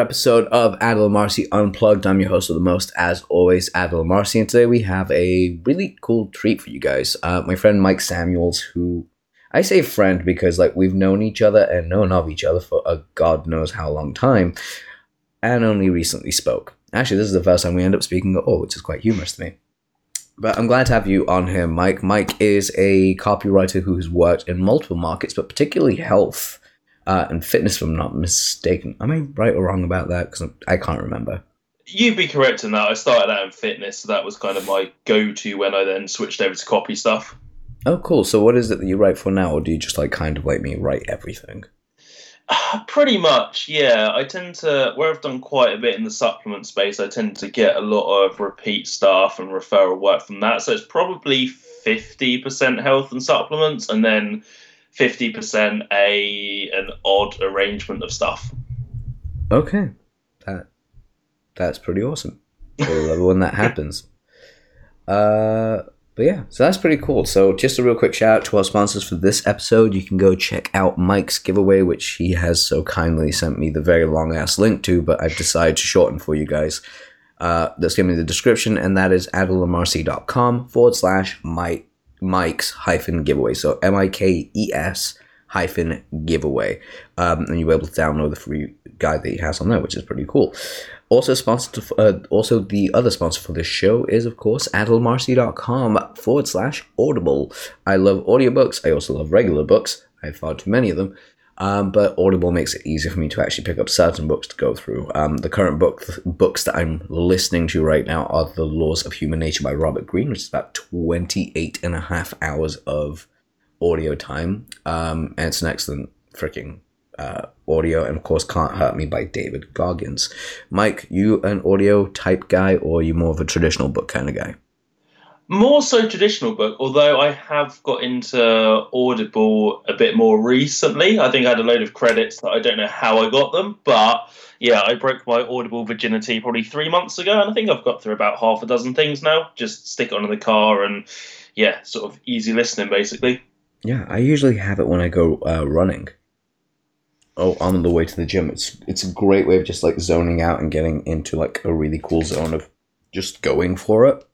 episode of Adil Amarsi Unplugged. I'm your host of the most, as always, Adil Amarsi, and today we have a really cool treat for you guys. Uh, my friend Mike Samuels, who I say friend because like we've known each other and known of each other for a god knows how long time, and only recently spoke. Actually, this is the first time we end up speaking at all, which is quite humorous to me. But I'm glad to have you on here, Mike. Mike is a copywriter who has worked in multiple markets, but particularly health uh, and fitness, if I'm not mistaken. Am I right or wrong about that? Because I can't remember. You'd be correct in that. I started out in fitness, so that was kind of my go-to when I then switched over to copy stuff. Oh, cool. So, what is it that you write for now, or do you just like kind of like me write everything? Pretty much, yeah. I tend to, where I've done quite a bit in the supplement space, I tend to get a lot of repeat stuff and referral work from that. So it's probably 50% health and supplements, and then 50% a an odd arrangement of stuff. Okay, that that's pretty awesome. I love when that happens. Uh, but yeah, so that's pretty cool. So just a real quick shout out to our sponsors for this episode. You can go check out Mike's giveaway, which he has so kindly sent me the very long ass link to, but I've decided to shorten for you guys. Uh, that's given me the description, and that is adilamarsi.com forward slash Mike Mike's hyphen giveaway. So M I K E S hyphen giveaway. Um, and you'll be able to download the free guide that he has on there, which is pretty cool. Also sponsored, uh, also the other sponsor for this show is of course adilamarsi.com forward slash audible. I love audiobooks. I also love regular books. I have far too many of them. Um, but Audible makes it easier for me to actually pick up certain books to go through. Um, the current book books that I'm listening to right now are The Laws of Human Nature by Robert Greene, which is about 28 and a half hours of audio time. Um, and it's an excellent freaking uh, audio. And of course, Can't Hurt Me by David Goggins. Mike, you an audio type guy or you more of a traditional book kind of guy? More so traditional book, although I have got into Audible a bit more recently. I think I had a load of credits that I don't know how I got them, but yeah, I broke my Audible virginity probably three months ago, and I think I've got through about half a dozen things now. Just stick it on in the car and yeah, sort of easy listening basically. Yeah, I usually have it when I go uh, running. Oh, on the way to the gym. It's it's a great way of just like zoning out and getting into like a really cool zone of just going for it.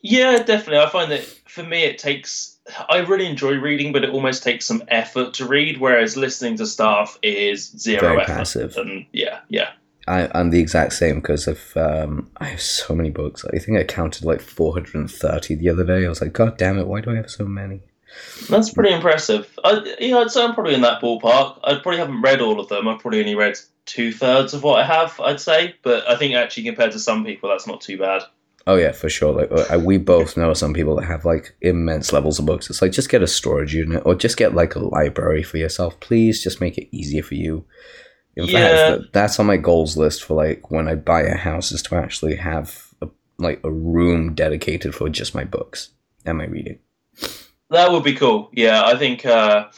Yeah, definitely. I find that for me, it takes. I really enjoy reading, but it almost takes some effort to read. Whereas listening to stuff is zero Very effort. passive. And yeah, yeah. I, I'm the exact same because of um, I have so many books. I think I counted like 430 the other day. I was like, God damn it! Why do I have so many? That's pretty impressive. I, yeah, I'd say I'm probably in that ballpark. I probably haven't read all of them. I've probably only read two thirds of what I have. I'd say, but I think actually compared to some people, that's not too bad. Oh yeah, for sure. Like uh, we both know some people that have like immense levels of books. It's like just get a storage unit or just get like a library for yourself. Please, just make it easier for you. In Yeah. fact, that's on my goals list for like when I buy a house is to actually have a, like a room dedicated for just my books and my reading. That would be cool. Yeah, I think uh,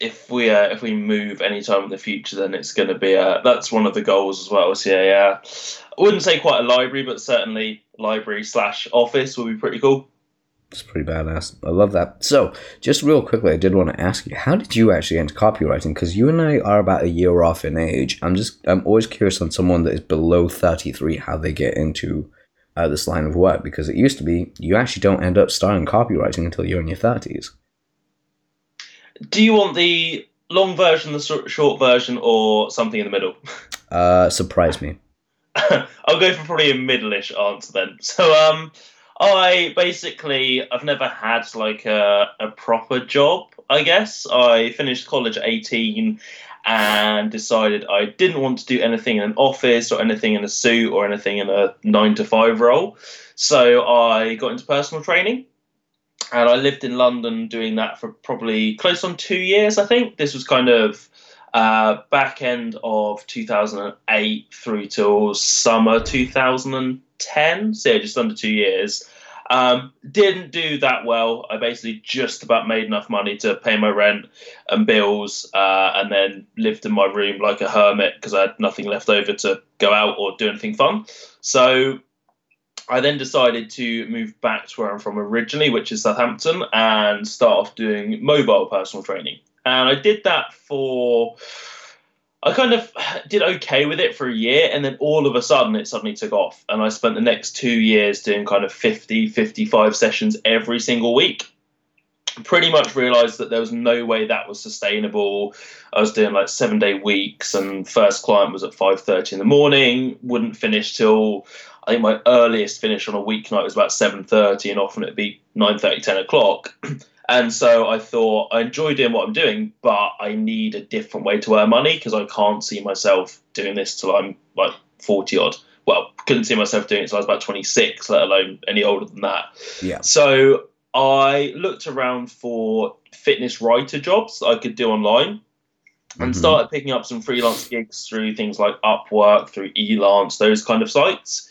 if we uh, if we move anytime in the future, then it's going to be uh, that's one of the goals as well. So yeah, yeah, I wouldn't say quite a library, but certainly library slash office would be pretty cool. It's pretty badass. I love that. So, just real quickly, I did want to ask you, how did you actually enter copywriting? Because you and I are about a year off in age. I'm just, I'm always curious on someone that is below 33, how they get into uh, this line of work. Because it used to be you actually don't end up starting copywriting until you're in your 30s. Do you want the long version, the short short version, or something in the middle? Uh, surprise me. I'll go for probably a middle-ish answer then. So, um, I basically I've never had like a, a proper job. I guess I finished college at eighteen and decided I didn't want to do anything in an office or anything in a suit or anything in a nine to five role. So I got into personal training. And I lived in London doing that for probably close on two years, I think. This was kind of uh, back end of 2008 through till summer 2010. So yeah, just under two years. Um, didn't do that well. I basically just about made enough money to pay my rent and bills, uh, and then lived in my room like a hermit because I had nothing left over to go out or do anything fun. So I then decided to move back to where I'm from originally, which is Southampton, and start off doing mobile personal training. And I did that for I kind of did okay with it for a year, and then all of a sudden it suddenly took off. And I spent the next two years doing kind of 50, 55 sessions every single week. Pretty much realized that there was no way that was sustainable. I was doing like seven day weeks, and first client was at 5.30 in the morning, wouldn't finish till I think my earliest finish on a weeknight was about 7.30, and often it'd be 9.30, 10 o'clock. And so I thought I enjoy doing what I'm doing, but I need a different way to earn money because I can't see myself doing this till I'm like 40 odd. Well, couldn't see myself doing it till I was about 26, let alone any older than that. Yeah. So I looked around for fitness writer jobs I could do online and Mhm. started picking up some freelance gigs through things like Upwork, through Elance, those kind of sites.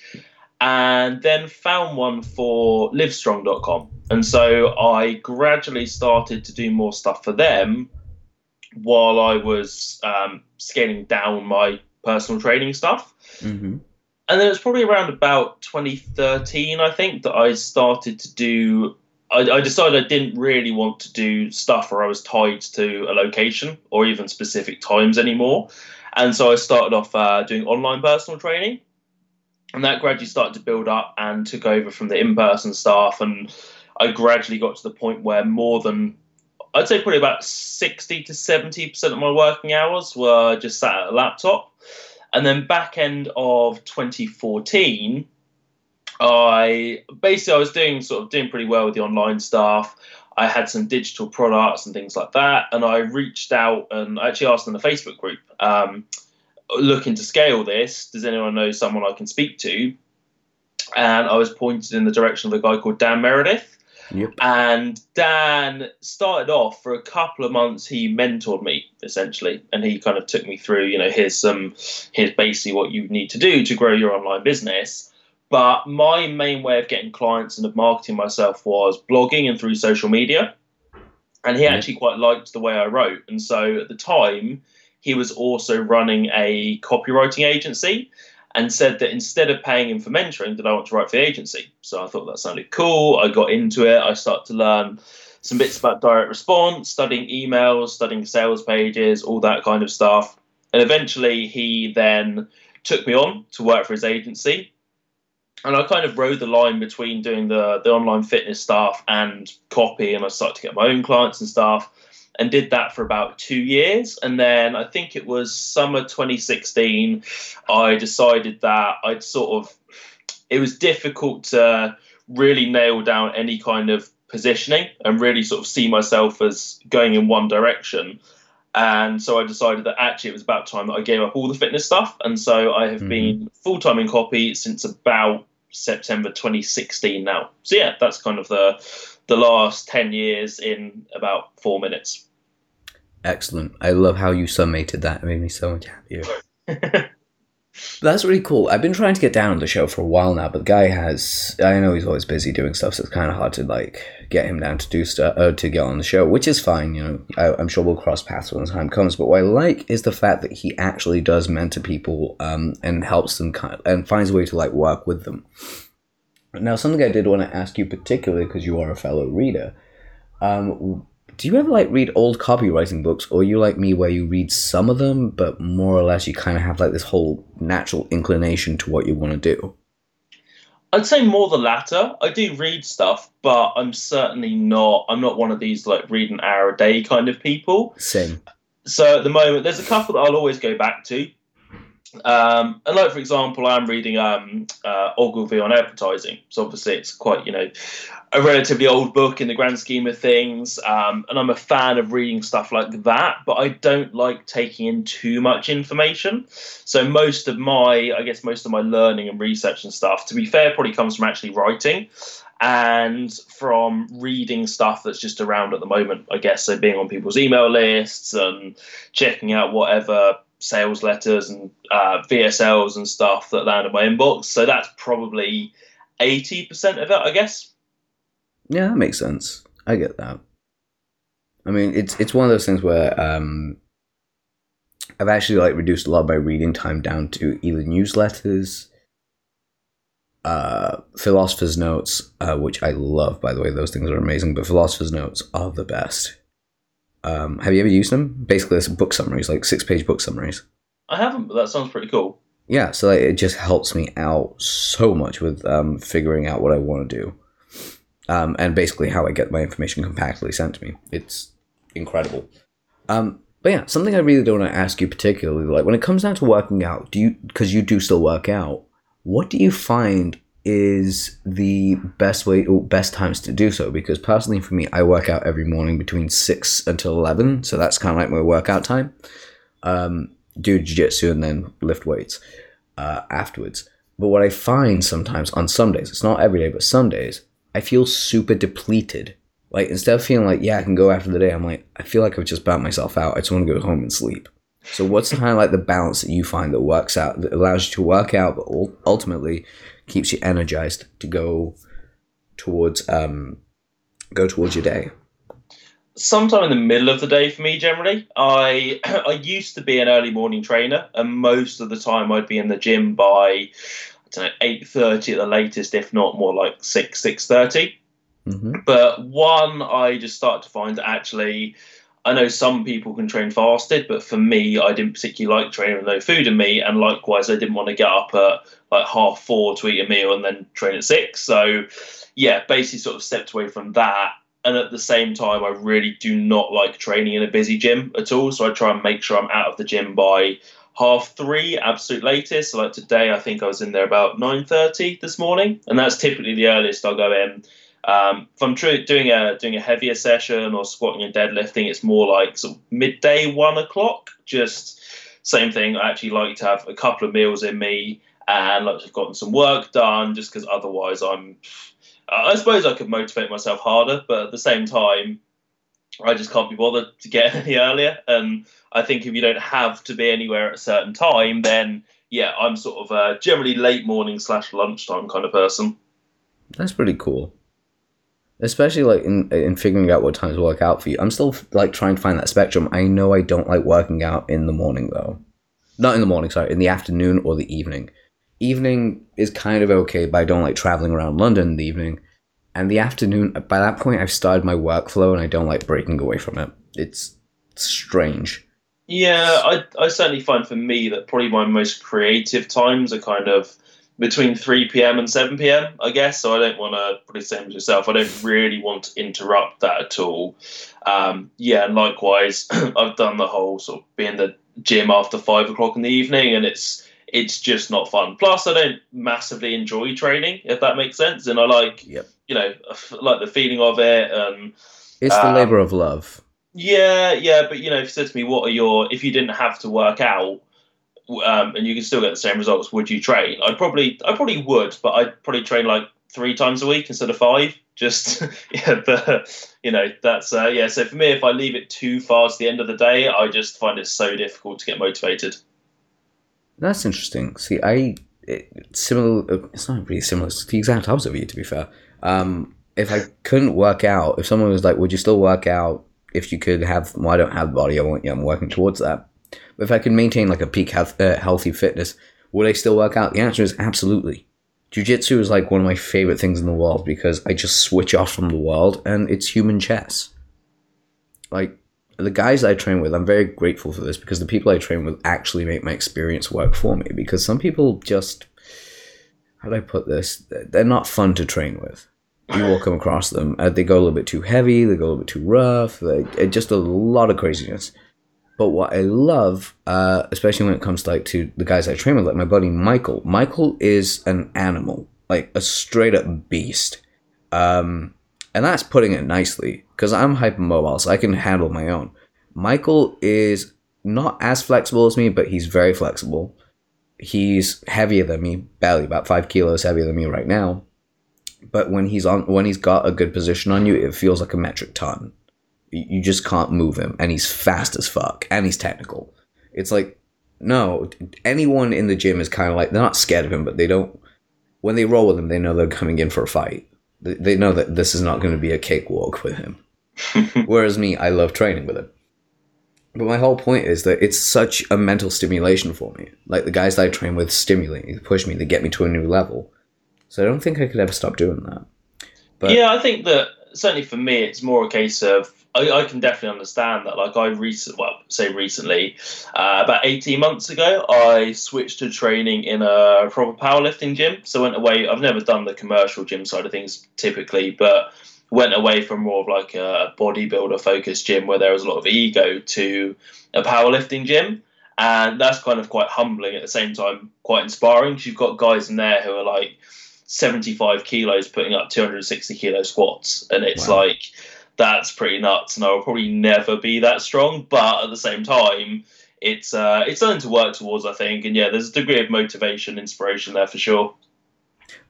And then found one for livestrong.com. And so I gradually started to do more stuff for them while I was um, scaling down my personal training stuff. Mhm. And then it was probably around about 2013, I think, that I started to do. I, I decided I didn't really want to do stuff where I was tied to a location or even specific times anymore. And so I started off uh, doing online personal training. And that gradually started to build up and took over from the in person stuff. And I gradually got to the point where more than, I'd say probably about 60 to 70% of my working hours were just sat at a laptop. And then back end of 2014, I basically I was doing sort of doing pretty well with the online stuff. I had some digital products and things like that, and I reached out and I actually asked in the Facebook group, um, looking to scale this. Does anyone know someone I can speak to? And I was pointed in the direction of a guy called Dan Meredith. Yep. And Dan started off for a couple of months. He mentored me essentially, and he kind of took me through. You know, here's some, here's basically what you need to do to grow your online business. But my main way of getting clients and of marketing myself was blogging and through social media. And he actually quite liked the way I wrote. And so at the time, he was also running a copywriting agency and said that instead of paying him for mentoring, did I want to write for the agency? So I thought that sounded cool. I got into it. I started to learn some bits about direct response, studying emails, studying sales pages, all that kind of stuff. And eventually, he then took me on to work for his agency. And I kind of rode the line between doing the, the online fitness stuff and copy, and I started to get my own clients and stuff and did that for about two years. And then I think it was summer 2016, I decided that I'd sort of, it was difficult to really nail down any kind of positioning and really sort of see myself as going in one direction. And so I decided that actually it was about time that I gave up all the fitness stuff. And so I have Mhm. been full time in copy since about September 2016 now. So yeah, that's kind of the the last 10 years in about four minutes. Excellent. I love how you summated that. It made me so much happier. That's really cool. I've been trying to get down on the show for a while now, but the guy has. I know he's always busy doing stuff, so it's kind of hard to like get him down to do stuff uh, to get on the show, which is fine. You know, I, I'm sure we'll cross paths when the time comes. But what I like is the fact that he actually does mentor people um, and helps them kind of, and finds a way to like work with them. Now, something I did want to ask you particularly because you are a fellow reader. Um, do you ever like read old copywriting books, or are you like me where you read some of them, but more or less you kind of have like this whole natural inclination to what you want to do? I'd say more the latter. I do read stuff, but I'm certainly not. I'm not one of these like read an hour a day kind of people. Same. So at the moment, there's a couple that I'll always go back to. Um, and like for example, I'm reading um, uh, Ogilvy on advertising. So obviously, it's quite you know a relatively old book in the grand scheme of things. Um, and I'm a fan of reading stuff like that, but I don't like taking in too much information. So most of my, I guess, most of my learning and research and stuff, to be fair, probably comes from actually writing and from reading stuff that's just around at the moment. I guess so, being on people's email lists and checking out whatever sales letters and uh, VSLs and stuff that land in my inbox. So that's probably eighty percent of it, I guess. Yeah, that makes sense. I get that. I mean, it's it's one of those things where um, I've actually like reduced a lot my reading time down to either newsletters, uh, philosopher's notes, uh, which I love. By the way, those things are amazing. But philosopher's notes are the best. Um, have you ever used them? Basically, it's book summaries, like six page book summaries. I haven't, but that sounds pretty cool. Yeah, so like, it just helps me out so much with um, figuring out what I want to do, um, and basically how I get my information compactly sent to me. It's incredible. Um, but yeah, something I really don't want to ask you particularly, like when it comes down to working out, do you because you do still work out, what do you find is the best way or best times to do so? Because personally, for me, I work out every morning between six until eleven, so that's kind of like my workout time. Um, do jiu-jitsu and then lift weights uh, afterwards. But what I find sometimes on some days, it's not every day, but some days, I feel super depleted. Like instead of feeling like, yeah, I can go after the day, I'm like, I feel like I've just burnt myself out. I just want to go home and sleep. So what's kind of like the balance that you find that works out, that allows you to work out, but ultimately keeps you energized to go towards um go towards your day? sometime in the middle of the day for me generally i i used to be an early morning trainer and most of the time i'd be in the gym by i don't know 8.30 at the latest if not more like 6 6.30 mm-hmm. but one i just started to find that actually i know some people can train fasted but for me i didn't particularly like training with no food in me and likewise i didn't want to get up at like half four to eat a meal and then train at six so yeah basically sort of stepped away from that and at the same time, I really do not like training in a busy gym at all. So I try and make sure I'm out of the gym by half three, absolute latest. So like today, I think I was in there about nine thirty this morning, and that's typically the earliest I'll go in. Um, if I'm tr- doing a doing a heavier session or squatting and deadlifting, it's more like sort of midday, one o'clock. Just same thing. I actually like to have a couple of meals in me and like to have gotten some work done, just because otherwise I'm I suppose I could motivate myself harder, but at the same time, I just can't be bothered to get any earlier. And I think if you don't have to be anywhere at a certain time, then yeah, I'm sort of a generally late morning slash lunchtime kind of person. That's pretty cool. Especially like in in figuring out what times work out for you. I'm still like trying to find that spectrum. I know I don't like working out in the morning though. Not in the morning, sorry, in the afternoon or the evening evening is kind of okay, but I don't like traveling around London in the evening. And the afternoon, by that point, I've started my workflow and I don't like breaking away from it. It's strange. Yeah, I, I certainly find for me that probably my most creative times are kind of between 3 p.m. and 7 p.m., I guess. So I don't want to, probably same as yourself, I don't really want to interrupt that at all. Um, yeah, and likewise, I've done the whole sort of being the gym after 5 o'clock in the evening, and it's it's just not fun. Plus, I don't massively enjoy training, if that makes sense. And I like, yep. you know, like the feeling of it. And it's the um, labor of love. Yeah, yeah, but you know, if you said to me, "What are your?" If you didn't have to work out, um, and you can still get the same results, would you train? I'd probably, I probably would, but I'd probably train like three times a week instead of five. Just yeah, but you know, that's uh, yeah. So for me, if I leave it too far to the end of the day, I just find it so difficult to get motivated. That's interesting. See, I it, similar. It's not really similar. It's the exact opposite of you, to be fair. Um, if I couldn't work out, if someone was like, "Would you still work out if you could have?" Well, I don't have the body. I want. Yeah, I'm working towards that. But if I could maintain like a peak health, uh, healthy fitness, would I still work out? The answer is absolutely. Jiu-jitsu is like one of my favorite things in the world because I just switch off from the world and it's human chess. Like the guys I train with, I'm very grateful for this because the people I train with actually make my experience work for me. Because some people just, how do I put this? They're not fun to train with. You will come across them. Uh, they go a little bit too heavy. They go a little bit too rough. They, just a lot of craziness. But what I love, uh, especially when it comes to, like to the guys I train with, like my buddy Michael. Michael is an animal, like a straight up beast. Um, and that's putting it nicely because I'm hypermobile, so I can handle my own. Michael is not as flexible as me, but he's very flexible. He's heavier than me, barely about five kilos heavier than me right now. But when he's on, when he's got a good position on you, it feels like a metric ton. You just can't move him, and he's fast as fuck, and he's technical. It's like, no, anyone in the gym is kind of like they're not scared of him, but they don't. When they roll with him, they know they're coming in for a fight they know that this is not going to be a cakewalk with him. Whereas me, I love training with him. But my whole point is that it's such a mental stimulation for me. Like the guys that I train with stimulate me, push me, they get me to a new level. So I don't think I could ever stop doing that. But yeah, I think that certainly for me, it's more a case of I, I can definitely understand that. Like I recent, well, say recently, uh, about eighteen months ago, I switched to training in a proper powerlifting gym. So I went away. I've never done the commercial gym side of things typically, but went away from more of like a bodybuilder focused gym where there was a lot of ego to a powerlifting gym. And that's kind of quite humbling at the same time, quite inspiring because you've got guys in there who are like 75 kilos putting up 260 kilo squats. And it's wow. like, that's pretty nuts. And I will probably never be that strong. But at the same time, it's uh, it's something to work towards, I think. And yeah, there's a degree of motivation, inspiration there for sure.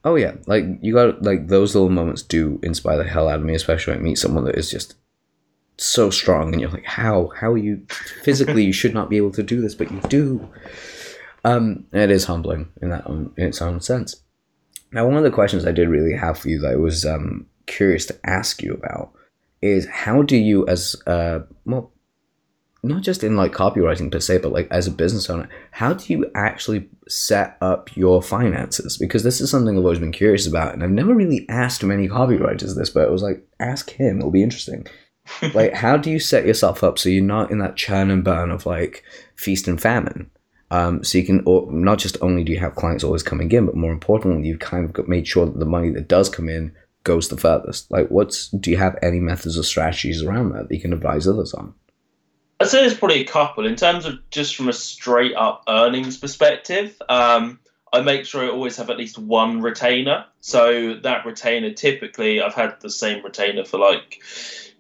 Oh yeah, like you got like those little moments do inspire the hell out of me, especially when I meet someone that is just so strong, and you're like, how how you physically you should not be able to do this, but you do. Um, it is humbling in that in its own sense. Now, one of the questions I did really have for you that I was um, curious to ask you about is how do you, as uh, well, not just in like copywriting per se, but like as a business owner, how do you actually set up your finances? Because this is something I've always been curious about, and I've never really asked many copywriters this, but it was like, ask him, it'll be interesting. like, how do you set yourself up so you're not in that churn and burn of like feast and famine? Um, so you can, or not just only do you have clients always coming in, but more importantly, you've kind of got, made sure that the money that does come in goes the furthest. Like, what's do you have any methods or strategies around that that you can advise others on? I'd say there's probably a couple in terms of just from a straight up earnings perspective. Um, I make sure I always have at least one retainer. So that retainer, typically, I've had the same retainer for like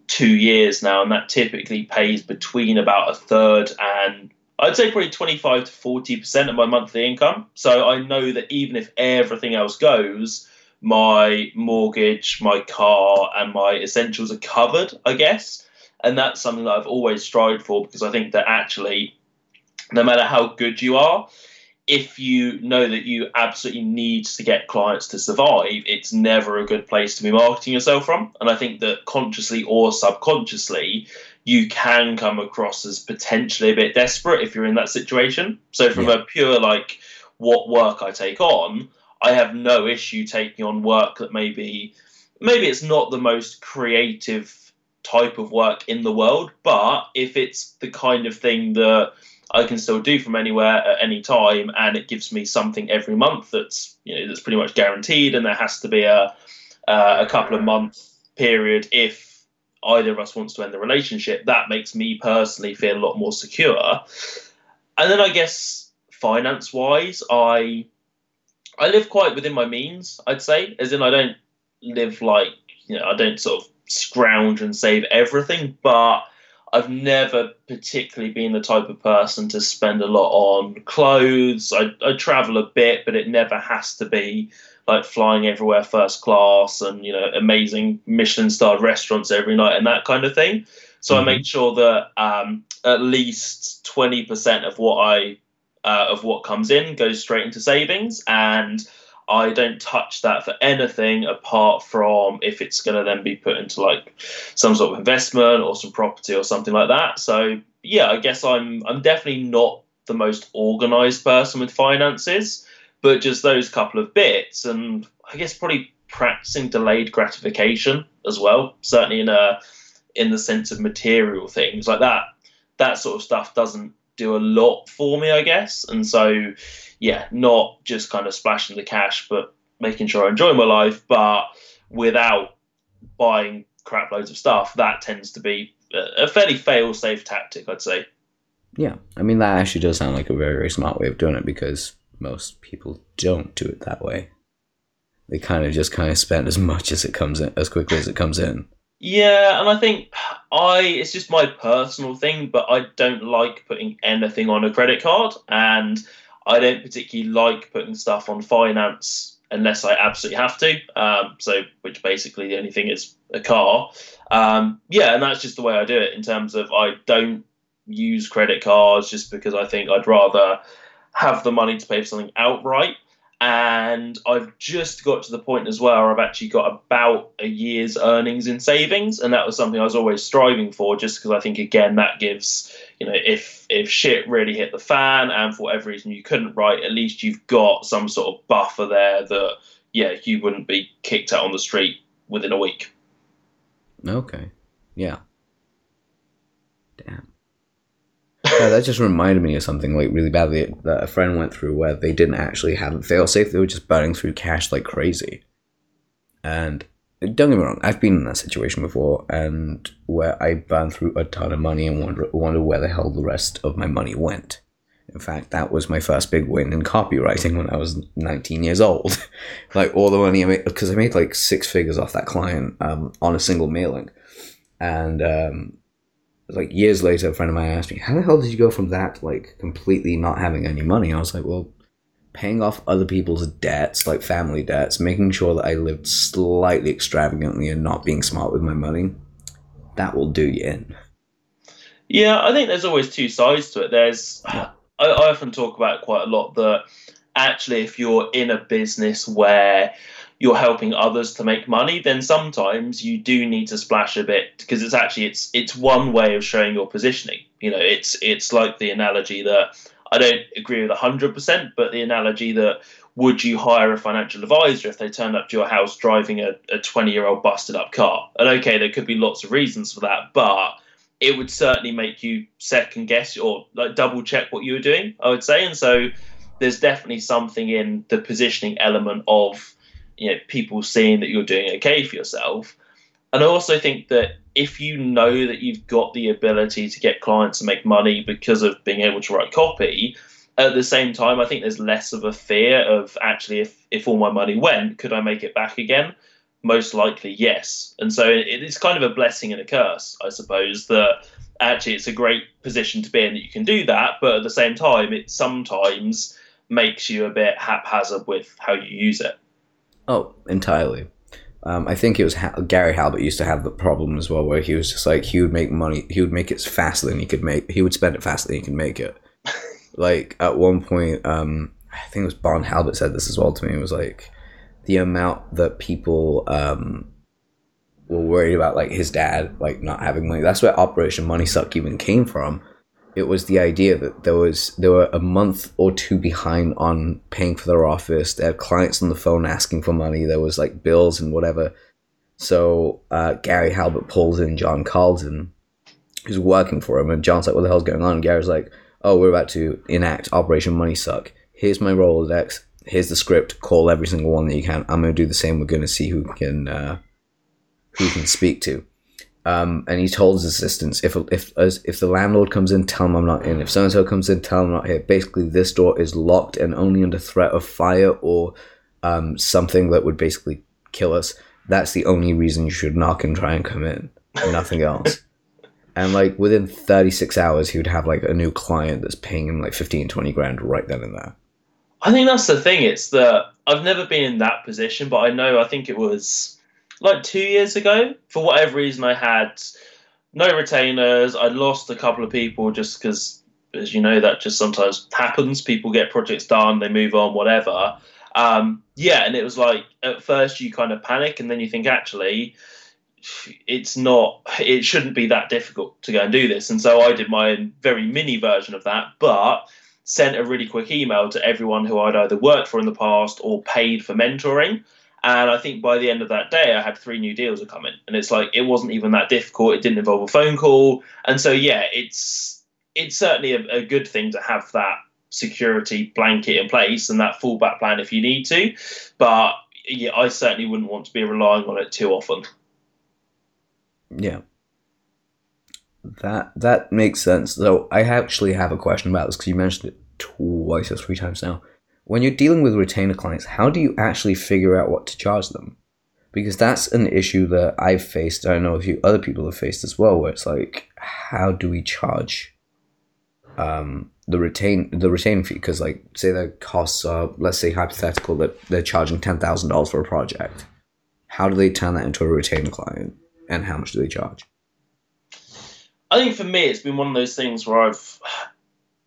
two years now, and that typically pays between about a third and I'd say probably 25 to 40% of my monthly income. So I know that even if everything else goes, my mortgage, my car, and my essentials are covered, I guess and that's something that I've always strived for because I think that actually, no matter how good you are, if you know that you absolutely need to get clients to survive, it's never a good place to be marketing yourself from. And I think that consciously or subconsciously, you can come across as potentially a bit desperate if you're in that situation. So, from yeah. a pure like what work I take on, I have no issue taking on work that maybe maybe it's not the most creative type of work in the world. But if it's the kind of thing that I can still do from anywhere at any time, and it gives me something every month that's you know that's pretty much guaranteed, and there has to be a uh, a couple of month period if either of us wants to end the relationship. That makes me personally feel a lot more secure. And then I guess finance wise, I I live quite within my means. I'd say, as in I don't live like you know I don't sort of scrounge and save everything, but I've never particularly been the type of person to spend a lot on clothes. I, I travel a bit, but it never has to be like flying everywhere first class and you know amazing Michelin starred restaurants every night and that kind of thing. So mm-hmm. I make sure that um, at least twenty percent of what I uh, of what comes in goes straight into savings and I don't touch that for anything apart from if it's going to then be put into like some sort of investment or some property or something like that. So yeah, I guess I'm I'm definitely not the most organized person with finances, but just those couple of bits, and I guess probably practicing delayed gratification as well. Certainly in a in the sense of material things like that. That sort of stuff doesn't do a lot for me, I guess, and so yeah, not just kind of splashing the cash, but making sure I enjoy my life, but without buying crap loads of stuff. That tends to be a fairly fail safe tactic, I'd say. Yeah, I mean that actually does sound like a very very smart way of doing it because most people don't do it that way. They kind of just kind of spend as much as it comes in as quickly as it comes in. Yeah, and I think I it's just my personal thing, but I don't like putting anything on a credit card and I don't particularly like putting stuff on finance unless I absolutely have to. Um, so, which basically the only thing is a car. Um, yeah, and that's just the way I do it in terms of I don't use credit cards just because I think I'd rather have the money to pay for something outright and I've just got to the point as well where I've actually got about a year's earnings in savings, and that was something I was always striving for, just because I think again that gives you know if if shit really hit the fan and for whatever reason you couldn't write, at least you've got some sort of buffer there that yeah you wouldn't be kicked out on the street within a week. Okay, yeah, Damn. Yeah, that just reminded me of something like really badly that a friend went through where they didn't actually have it fail safe. They were just burning through cash like crazy. And don't get me wrong, I've been in that situation before, and where I burned through a ton of money and wonder, wonder where the hell the rest of my money went. In fact, that was my first big win in copywriting when I was 19 years old. like all the money I made, because I made like six figures off that client um, on a single mailing. And um, like years later, a friend of mine asked me, "How the hell did you go from that to like completely not having any money?" I was like, "Well, paying off other people's debts, like family debts, making sure that I lived slightly extravagantly and not being smart with my money, that will do you in." Yeah, I think there's always two sides to it. There's, I, I often talk about quite a lot that actually, if you're in a business where you're helping others to make money, then sometimes you do need to splash a bit because it's actually it's it's one way of showing your positioning. You know, it's it's like the analogy that I don't agree with hundred percent, but the analogy that would you hire a financial advisor if they turned up to your house driving a, a 20 year old busted up car? And okay, there could be lots of reasons for that, but it would certainly make you second guess or like double check what you were doing, I would say. And so there's definitely something in the positioning element of you know people seeing that you're doing okay for yourself. And i also think that if you know that you've got the ability to get clients to make money because of being able to write copy at the same time i think there's less of a fear of actually if if all my money went could i make it back again? Most likely yes. And so it's kind of a blessing and a curse i suppose that actually it's a great position to be in that you can do that but at the same time it sometimes makes you a bit haphazard with how you use it Oh, entirely. Um, I think it was ha- Gary Halbert used to have the problem as well, where he was just like he would make money, he would make it faster than he could make. He would spend it faster than he could make it. like at one point, um, I think it was Bond Halbert said this as well to me. It was like the amount that people um, were worried about, like his dad, like not having money. That's where Operation Money Suck even came from it was the idea that there was they were a month or two behind on paying for their office. They had clients on the phone asking for money. There was like bills and whatever. So uh, Gary Halbert pulls in John Carlton, who's working for him, and John's like, "What the hell's going on?" And Gary's like, "Oh, we're about to enact Operation Money Suck. Here's my Rolodex. Here's the script. Call every single one that you can. I'm to do the same. We're to see who can uh, who can speak to." Um, and he told his assistants, if if if the landlord comes in, tell him I'm not in. If so and so comes in, tell him I'm not here. Basically, this door is locked and only under threat of fire or um, something that would basically kill us. That's the only reason you should knock and try and come in. Nothing else. and like within 36 hours, he would have like a new client that's paying him like 15, 20 grand right then and there. I think that's the thing. It's that I've never been in that position, but I know I think it was like two years ago. For whatever reason, I had no retainers. I lost a couple of people just because, as you know, that just sometimes happens. People get projects done, they move on, whatever. Um, yeah, and it was like at first you kind of panic, and then you think actually it's not it shouldn't be that difficult to go and do this and so i did my very mini version of that but sent a really quick email to everyone who i'd either worked for in the past or paid for mentoring and I think by the end of that day, I had three new deals come in, and it's like it wasn't even that difficult. It didn't involve a phone call, and so yeah, it's it's certainly a, a good thing to have that security blanket in place and that fallback plan if you need to. But yeah, I certainly wouldn't want to be relying on it too often. Yeah. That that makes sense. Though I actually have a question about this because you mentioned it twice or three times now when you're dealing with retainer clients, how do you actually figure out what to charge them? Because that's an issue that I've faced. I know a few other people have faced as well, where it's like, how do we charge um, the retain the retain fee? Because like, say the costs are, let's say hypothetical that they're charging ten thousand dollars for a project. How do they turn that into a retainer client, and how much do they charge? I think for me, it's been one of those things where I've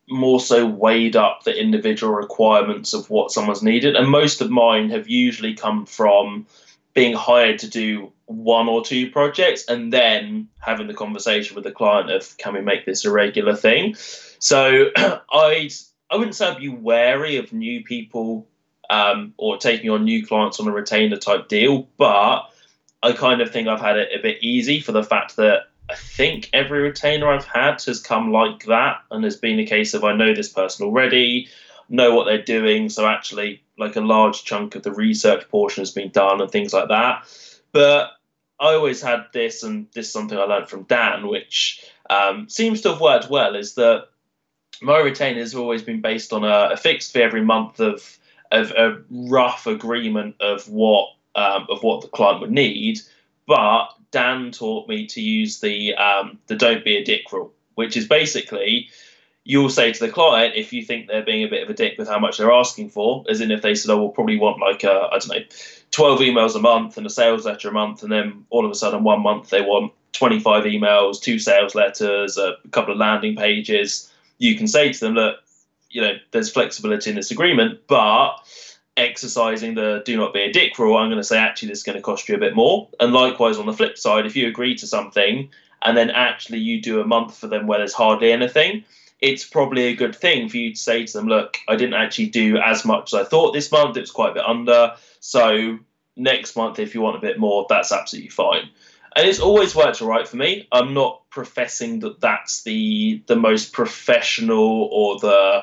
more so weighed up the individual requirements of what someone's needed. And most of mine have usually come from being hired to do one or two projects and then having the conversation with the client of can we make this a regular thing. So I'd I wouldn't say I'd be wary of new people um, or taking on new clients on a retainer type deal, but I kind of think I've had it a bit easy for the fact that I think every retainer I've had has come like that, and has been a case of I know this person already, know what they're doing, so actually, like a large chunk of the research portion has been done and things like that. But I always had this, and this is something I learned from Dan, which um, seems to have worked well, is that my retainers have always been based on a, a fixed fee every month of of a rough agreement of what um, of what the client would need. But Dan taught me to use the um, the don't be a dick rule, which is basically you'll say to the client if you think they're being a bit of a dick with how much they're asking for, as in if they said, "Oh, we'll probably want like a I don't know, twelve emails a month and a sales letter a month," and then all of a sudden one month they want twenty five emails, two sales letters, a couple of landing pages. You can say to them, "Look, you know, there's flexibility in this agreement, but." Exercising the do not be a dick rule, I'm going to say actually this is going to cost you a bit more. And likewise on the flip side, if you agree to something and then actually you do a month for them where there's hardly anything, it's probably a good thing for you to say to them, look, I didn't actually do as much as I thought this month. It was quite a bit under. So next month, if you want a bit more, that's absolutely fine. And it's always worked all right for me. I'm not professing that that's the the most professional or the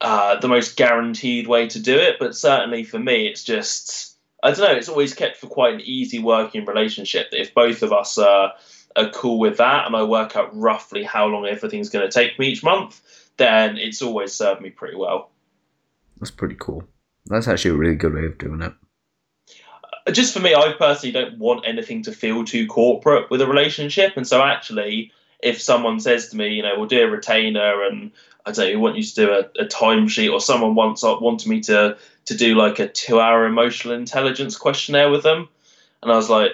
uh, the most guaranteed way to do it, but certainly for me, it's just I don't know. It's always kept for quite an easy working relationship. That if both of us are, are cool with that, and I work out roughly how long everything's going to take me each month, then it's always served me pretty well. That's pretty cool. That's actually a really good way of doing it. Uh, just for me, I personally don't want anything to feel too corporate with a relationship, and so actually, if someone says to me, you know, we'll do a retainer and I don't know, want you to do a, a timesheet, or someone once wanted me to to do like a two-hour emotional intelligence questionnaire with them, and I was like,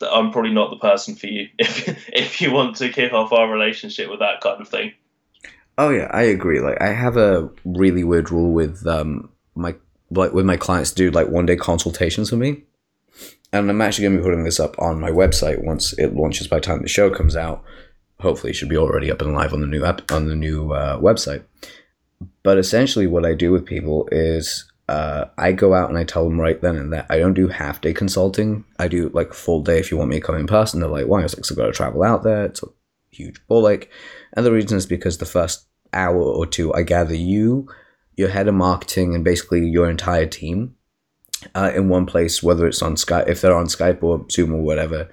I'm probably not the person for you if if you want to kick off our relationship with that kind of thing. Oh yeah, I agree. Like I have a really weird rule with um my like with my clients do like one day consultations with me. And I'm actually to be putting this up on my website once it launches by the time the show comes out hopefully should be already up and live on the new app on the new uh, website. But essentially, what I do with people is uh, I go out and I tell them right then and there. I don't do half day consulting. I do like full day if you want me to come in person. They're like, why? I was like, so I got to travel out there. It's a huge ball ache. And the reason is because the first hour or two, I gather you, your head of marketing, and basically your entire team uh, in one place, whether it's on Skype, if they're on Skype or Zoom or whatever,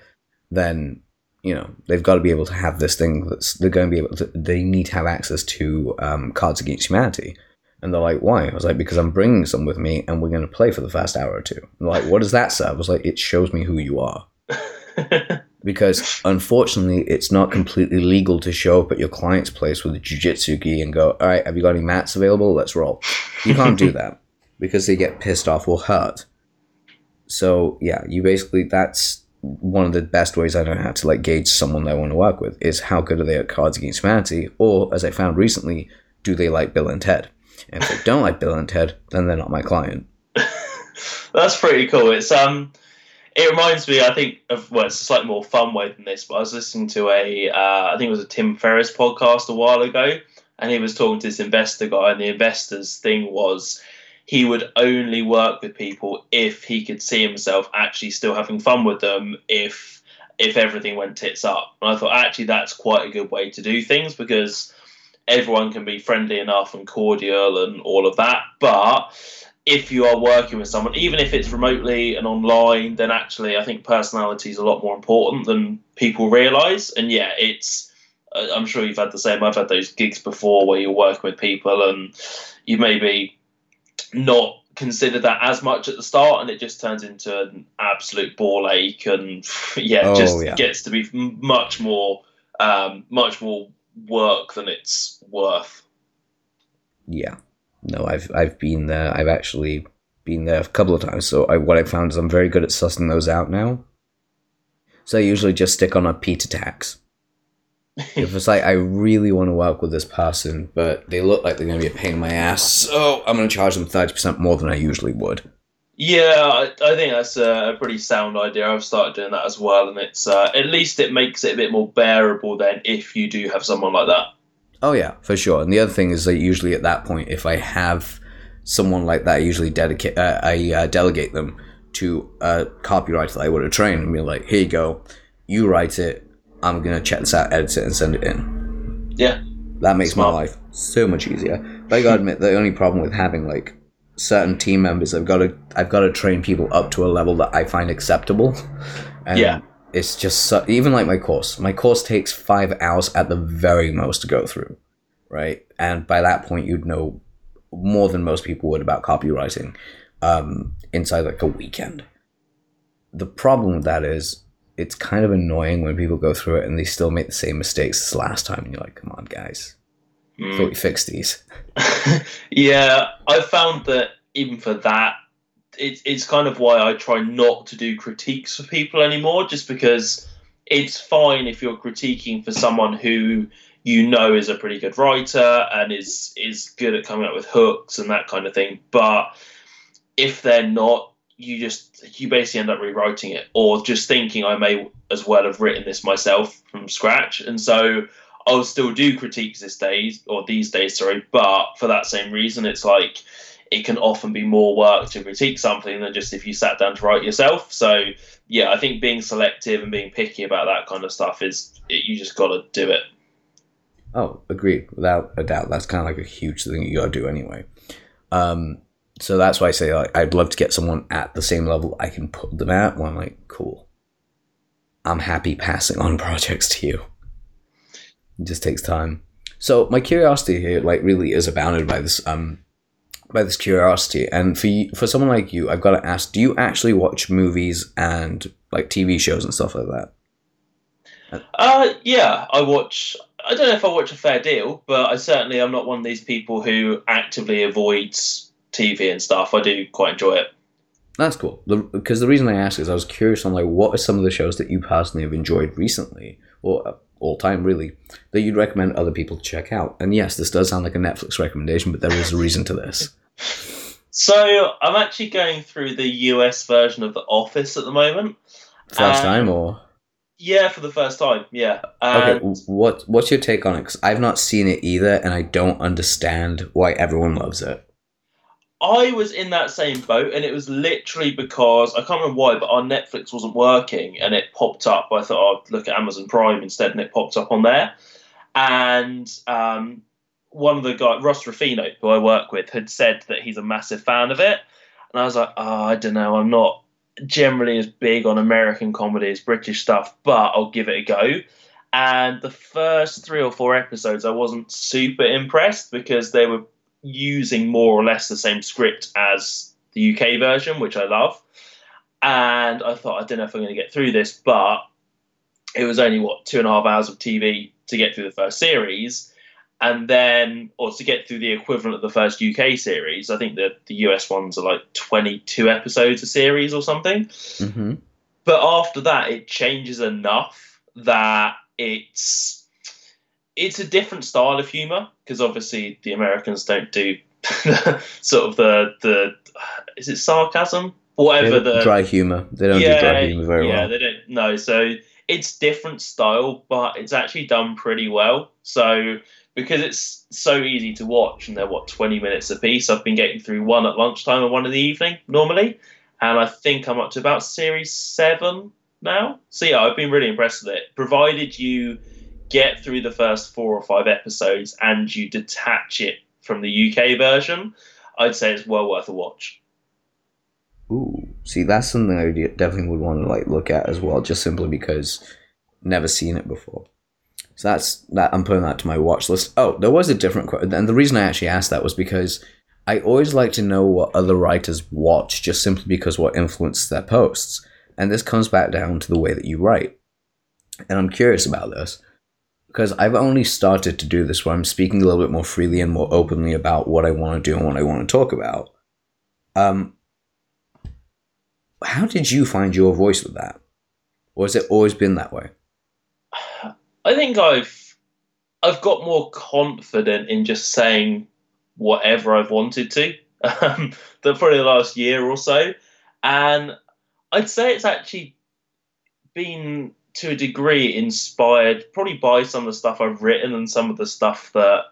then you know they've got to be able to have this thing that's they're going to be able to they need to have access to um, cards against humanity. And they're like why? I was like because i'm bringing some with me and we're going to play for the first hour or two. And like what does that say i was like it shows me who you are. Because unfortunately it's not completely legal to show up at your client's place with a jiu-jitsu gi and go all right have you got any mats available? Let's roll. You can't do that because they get pissed off or hurt. So yeah you basically that's one of the best ways I know how to like gauge someone that I want to work with is how good are they at Cards Against Humanity, or as I found recently, do they like Bill and Ted? And if they don't like Bill and Ted, then they're not my client. That's pretty cool. It's um, it reminds me, I think of well, it's a slightly more fun way than this, but I was listening to a, uh, I think it was a Tim Ferriss podcast a while ago, and he was talking to this investor guy, and the investor's thing was he would only work with people if he could see himself actually still having fun with them if if everything went tits up. And I thought actually that's quite a good way to do things because everyone can be friendly enough and cordial and all of that. But if you are working with someone, even if it's remotely and online, then actually I think personality is a lot more important than people realise. And yeah, it's I'm sure you've had the same. I've had those gigs before where you're working with people and you maybe not consider that as much at the start, and it just turns into an absolute ball ache, and yeah, oh, just yeah. gets to be much more, um, much more work than it's worth. Yeah, no, I've I've been there. I've actually been there a couple of times. So I, what I found is I'm very good at sussing those out now. So I usually just stick on a PITA tax if it's like I really want to work with this person, but they look like they're going to be a pain in my ass, so I'm going to charge them thirty percent more than I usually would. Yeah, I, I think that's a, pretty sound idea. I've started doing that as well, and it's uh, at least it makes it a bit more bearable then if you do have someone like that. Oh yeah, for sure. And the other thing is that usually at that point, if I have someone like that, I usually dedicate uh, I uh, delegate them to a copywriter that I would have trained and be like, here you go, you write it, I'm gonna check this out, edit it, and send it in. Yeah. That makes Smart. my life so much easier. But I gotta admit, the only problem with having like certain team members, I've got to I've got to train people up to a level that I find acceptable. And Yeah. it's just so, even like my course. My course takes five hours at the very most to go through, right? And by that point, you'd know more than most people would about copywriting um, inside like a weekend. The problem with that is it's kind of annoying when people go through it and they still make the same mistakes as last time, and you're like, "Come on, guys, Mm. thought we fixed these." yeah, I found that even for that, it's it's kind of why I try not to do critiques for people anymore, just because it's fine if you're critiquing for someone who you know is a pretty good writer and is is good at coming up with hooks and that kind of thing. But if they're not, you just you basically end up rewriting it or just thinking I may as well have written this myself from scratch. And so I'll still do critiques this days or these days, sorry, but for that same reason, it's like it can often be more work to critique something than just if you sat down to write yourself. So yeah, I think being selective and being picky about that kind of stuff is it, you just got to do it. Oh, agreed, without a doubt. That's kind of like a huge thing you gotta do anyway. Um, so that's why I say like, I'd love to get someone at the same level I can put them at. Where I'm like, cool. I'm happy passing on projects to you. It just takes time. So my curiosity here, like, really is abounded by this um by this curiosity. And for you, for someone like you, I've got to ask: Do you actually watch movies and like TV shows and stuff like that? Uh, yeah, I watch. I don't know if I watch a fair deal, but I certainly am not one of these people who actively avoids TV and stuff. I do quite enjoy it. That's cool. Because the reason I ask is I was curious on like what are some of the shows that you personally have enjoyed recently or uh, all time really that you'd recommend other people to check out. And yes, this does sound like a Netflix recommendation, but there is a reason to this. So I'm actually going through the US version of The Office at the moment. First Um, time or Yeah, for the first time. Yeah. okay, what what's your take on it? Because I've not seen it either, and I don't understand why everyone loves it. I was in that same boat, and it was literally because I can't remember why, but our Netflix wasn't working, and it popped up. I thought I'd look at Amazon Prime instead, and it popped up on there. And um, one of the guys, Ross Ruffino, who I work with, had said that he's a massive fan of it, and I was like, oh, I don't know, I'm not generally as big on American comedy as British stuff, but I'll give it a go. And the first three or four episodes, I wasn't super impressed because they were using more or less the same script as the UK version, which I love. And I thought, I don't know if I'm going to get through this, but it was only, what, two and a half hours of TV to get through the first series. And then, or to get through the equivalent of the first UK series. I think that the US ones are like 22 episodes a series or something. Mm-hmm. But after that, it changes enough that it's it's a different style of humor because obviously the Americans don't do sort of the the is it sarcasm whatever the dry humor. They don't do dry humor very yeah well. Yeah they don't no so it's different style but it's actually done pretty well so because it's so easy to watch and they're what 20 minutes a piece i've been getting through one at lunchtime and one in the evening normally and i think i'm up to about series 7 now so yeah i've been really impressed with it provided you get through the first four or five episodes and you detach it from the uk version i'd say it's well worth a watch Ooh, see, that's something I definitely would want to like look at as well, just simply because never seen it before. So that's that. I'm putting that to my watch list. Oh, there was a different question, and the reason I actually asked that was because I always like to know what other writers watch, just simply because what influences their posts, and this comes back down to the way that you write. And I'm curious about this because I've only started to do this where I'm speaking a little bit more freely and more openly about what I want to do and what I want to talk about. Um, how did you find your voice with that? Or has it always been that way? I think I've I've got more confident in just saying whatever I've wanted to um, than probably the last year or so, and I'd say it's actually been to a degree inspired probably by some of the stuff I've written and some of the stuff that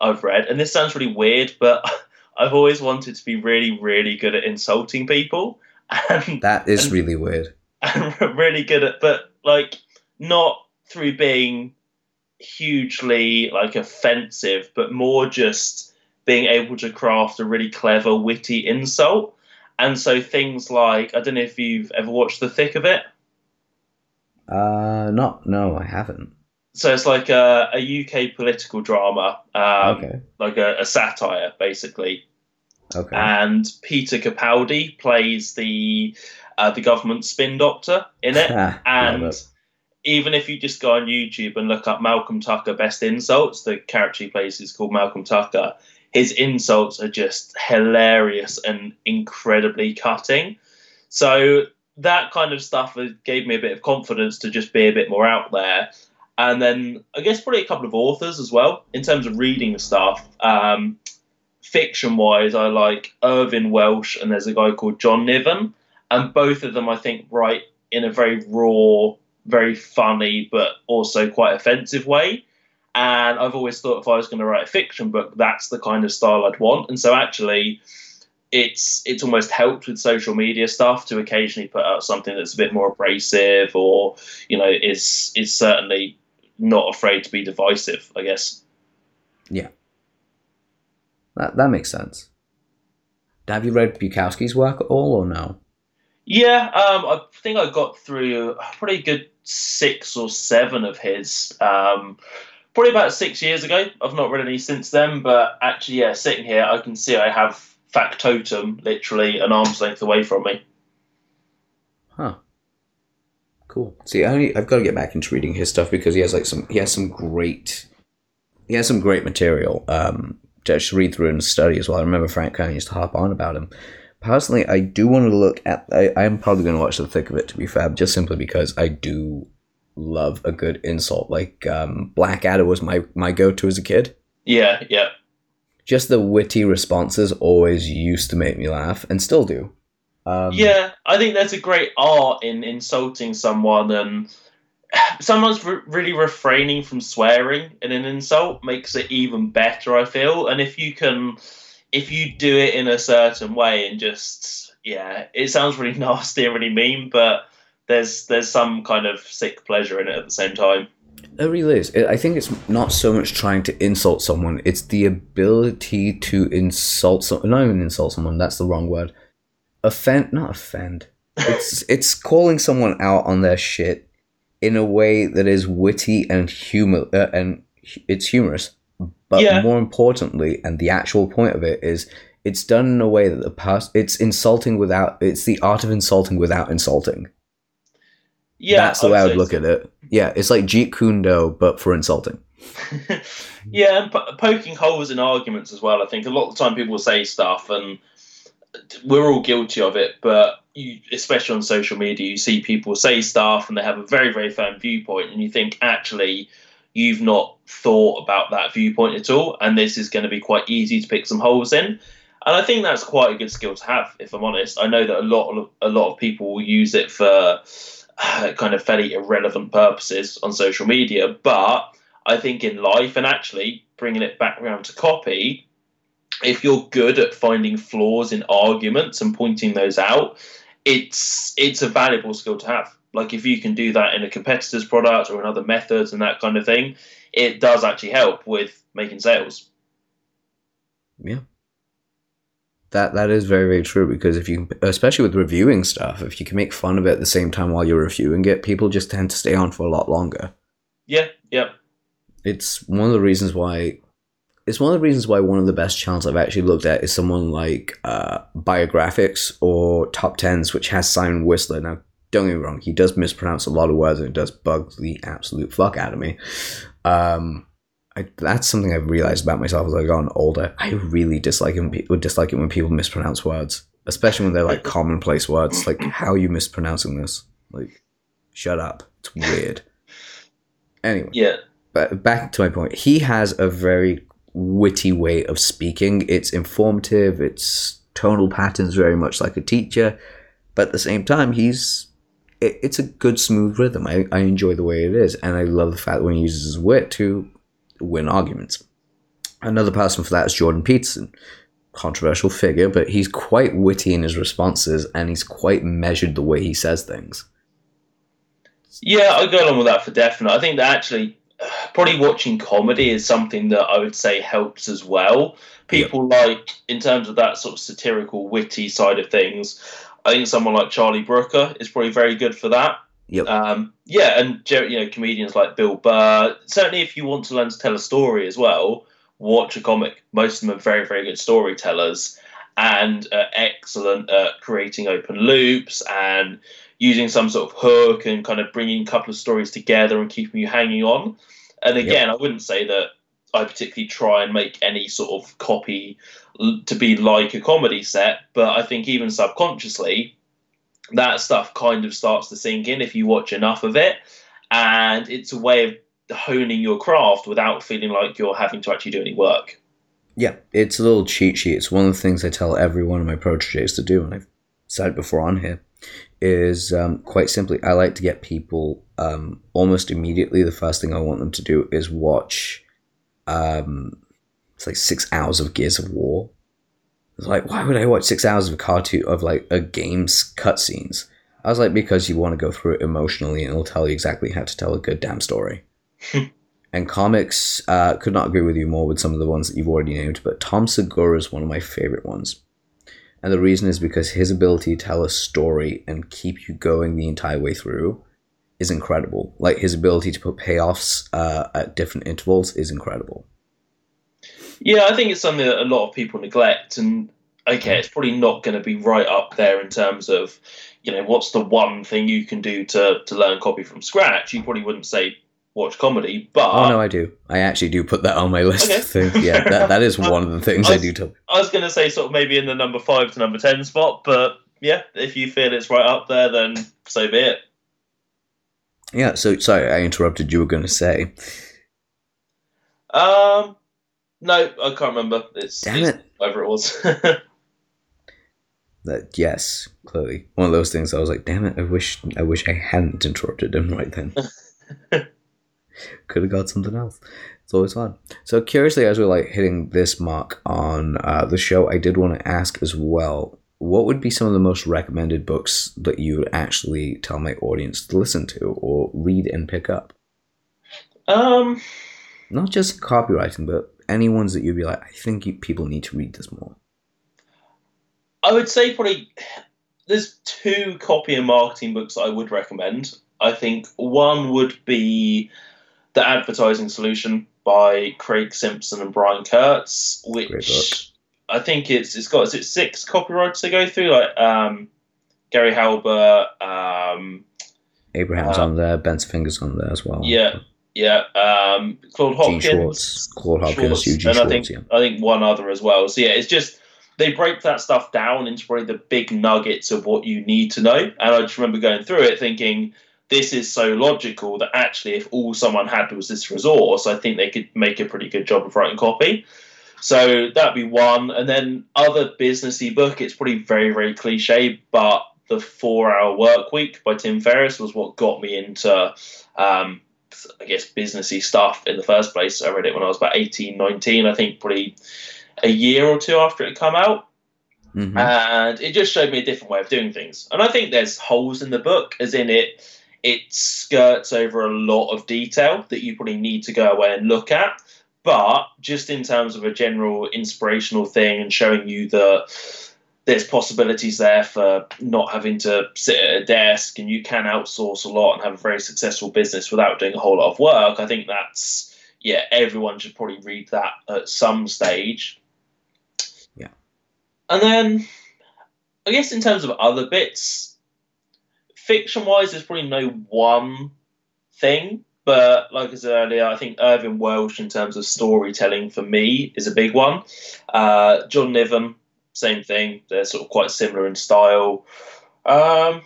I've read. And this sounds really weird, but I've always wanted to be really, really good at insulting people, and That is And- really weird. and really good at, but like not through being hugely like offensive, but more just being able to craft a really clever, witty insult. And so things like I don't know if you've ever watched The Thick of It. Uh, not no, I haven't. So it's like a, a UK political drama, um, Okay. like a, a satire, basically. Okay. And Peter Capaldi plays the uh, the government spin doctor in it. And even if you just go on YouTube and look up Malcolm Tucker best insults, the character he plays is called Malcolm Tucker. His insults are just hilarious and incredibly cutting. So that kind of stuff gave me a bit of confidence to just be a bit more out there. And then I guess probably a couple of authors as well in terms of reading stuff. Um, fiction wise, I like Irvine Welsh and there's a guy called John Niven. And both of them, I think, write in a very raw, very funny, but also quite offensive way. And I've always thought if I was going to write a fiction book, that's the kind of style I'd want. And so actually, it's it's almost helped with social media stuff to occasionally put out something that's a bit more abrasive or you know is is certainly not afraid to be divisive. I guess. Yeah. That that makes sense. Have you read Bukowski's work at all, or no? Yeah, um, I think I got through probably a good six or seven of his. Um, probably about six years ago. I've not read any since then, but actually, yeah, sitting here, I can see I have Factotum literally an arm's length away from me. Huh. Cool. See, I only, I've got to get back into reading his stuff because he has like some he has some great he has some great material um to read through and study as well. I remember Frank kind of used to harp on about him. Personally, I do want to look at. I, I'm probably going to watch the thick of it to be fair, just simply because I do love a good insult. Like um, Blackadder was my my go to as a kid. Yeah, yeah. Just the witty responses always used to make me laugh, and still do. Um, yeah, I think there's a great art in insulting someone, and sometimes re- really refraining from swearing in an insult makes it even better. I feel, and if you can, if you do it in a certain way and just yeah, it sounds really nasty and really mean, but there's there's some kind of sick pleasure in it at the same time. It really is. I think it's not so much trying to insult someone; it's the ability to insult someone. Not even insult someone. That's the wrong word. Offend, not offend. It's it's calling someone out on their shit in a way that is witty and humor uh, and it's humorous. But Yeah. more importantly, and the actual point of it is, it's done in a way that the past. it's insulting without. It's the art of insulting without insulting. Yeah, That's the way I would look so. at it. Yeah, it's like Jeet Kune Do, but for insulting. yeah, and po- poking holes in arguments as well. I think a lot of the time people say stuff, and we're all guilty of it. But you, especially on social media, you see people say stuff, and they have a very, very firm viewpoint, and you think actually you've not thought about that viewpoint at all, and this is going to be quite easy to pick some holes in. And I think that's quite a good skill to have, if I'm honest. I know that a lot of a lot of people will use it for kind of fairly irrelevant purposes on social media, but I think in life and actually bringing it back around to copy, if you're good at finding flaws in arguments and pointing those out, it's it's a valuable skill to have. Like if you can do that in a competitor's product or in other methods and that kind of thing, it does actually help with making sales. Yeah. That that is very very true because if you especially with reviewing stuff, if you can make fun of it at the same time while you're reviewing it, people just tend to stay on for a lot longer. Yeah, yeah. It's one of the reasons why it's one of the reasons why one of the best channels I've actually looked at is someone like uh, Biographics or TopTenz, which has Simon Whistler. Now, don't get me wrong, he does mispronounce a lot of words and it does bug the absolute fuck out of me. Um, I, that's something I've realized about myself as I've gotten older. I really dislike it when people dislike it when people mispronounce words, especially when they're like commonplace words. Like, how are you mispronouncing this? Like, shut up. It's weird. Anyway Yeah. but back to my point, he has a very witty way of speaking. It's informative. It's tonal patterns very much like a teacher, but at the same time, he's it, it's a good smooth rhythm. I, I enjoy the way it is, and I love the fact when he uses his wit to win arguments. Another person for that is Jordan Peterson. Controversial figure, but he's quite witty in his responses and he's quite measured the way he says things. Yeah, I go along with that for definite. I think that actually, probably watching comedy is something that I would say helps as well. People like, in terms of that sort of satirical, witty side of things, I think someone like Charlie Brooker is probably very good for that. Yep. Um, yeah, and you know comedians like Bill Burr. Certainly, if you want to learn to tell a story as well, watch a comic. Most of them are very, very good storytellers and uh, excellent at creating open loops and using some sort of hook and kind of bringing a couple of stories together and keeping you hanging on. And again, I wouldn't say that I particularly try and make any sort of copy to be like a comedy set, but I think even subconsciously, that stuff kind of starts to sink in if you watch enough of it. And it's a way of honing your craft without feeling like you're having to actually do any work. Yeah, it's a little cheat sheet. It's one of the things I tell every one of my proteges to do, and I've said before on here. Is um, quite simply, I like to get people um, almost immediately. The first thing I want them to do is watch. Um, it's like six hours of Gears of War. It's like, why would I watch six hours of a cartoon of like a game's cutscenes? I was like, because you want to go through it emotionally, and it'll tell you exactly how to tell a good damn story. and comics, uh, could not agree with you more with some of the ones that you've already named, but Tom Segura is one of my favorite ones. And the reason is because his ability to tell a story and keep you going the entire way through is incredible. Like his ability to put payoffs uh, at different intervals is incredible. Yeah, I think it's something that a lot of people neglect, and okay, it's probably not going to be right up there in terms of, you know, what's the one thing you can do to to learn copy from scratch. You probably wouldn't say watch comedy, but Oh no, I do. I actually do put that on my list Okay. of things. Yeah, that, that is one of the things I do. To, I was going to say sort of maybe in the number five to number ten spot, but yeah, if you feel it's right up there, then so be it. yeah. So sorry, I interrupted. You were going to say, Um, no, I can't remember. It's, damn it's it. whatever it was. That yes, clearly one of those things. I was like, damn it. I wish I wish I hadn't interrupted him right then. Could have got something else. It's always fun. So curiously, as we're like hitting this mark on uh, the show, I did want to ask as well. What would be some of the most recommended books that you would actually tell my audience to listen to or read and pick up? um, Not just copywriting, but any ones that you'd be like, I think you, people need to read this more. I would say probably there's two copy and marketing books I would recommend. I think one would be The Advertising Solution by Craig Simpson and Brian Kurtz, which I think it's it's got is it six copyrights to go through, like um, Gary Halbert, um, Abraham's Uh, on there, Ben's Fingers on there as well. yeah, yeah, um, Claude Gene Hopkins, Schwartz, Claude Hopkins, Schwartz, Eugene and I think yeah. I think one other as well. So yeah, it's just they break that stuff down into probably the big nuggets of what you need to know. And I just remember going through it thinking this is so logical that actually if all someone had was this resource, I think they could make a pretty good job of writing copy. So that'd be one. And then other businessy book, it's probably very, very cliche, but the four hour work week by Tim Ferriss was what got me into um, I guess businessy stuff in the first place. I read it when I was about 18, 19, I think probably a year or two after it come out. Mhm. And it just showed me a different way of doing things. And I think there's holes in the book, as in it it skirts over a lot of detail that you probably need to go away and look at. But just in terms of a general inspirational thing and showing you that there's possibilities there for not having to sit at a desk and you can outsource a lot and have a very successful business without doing a whole lot of work. I think that's yeah, everyone should probably read that at some stage. Yeah. And then I guess in terms of other bits, fiction wise there's probably no one thing. But like I said earlier, I think Irvine Welsh in terms of storytelling for me is a big one. Uh, John Niven, same thing. They're sort of quite similar in style. Um,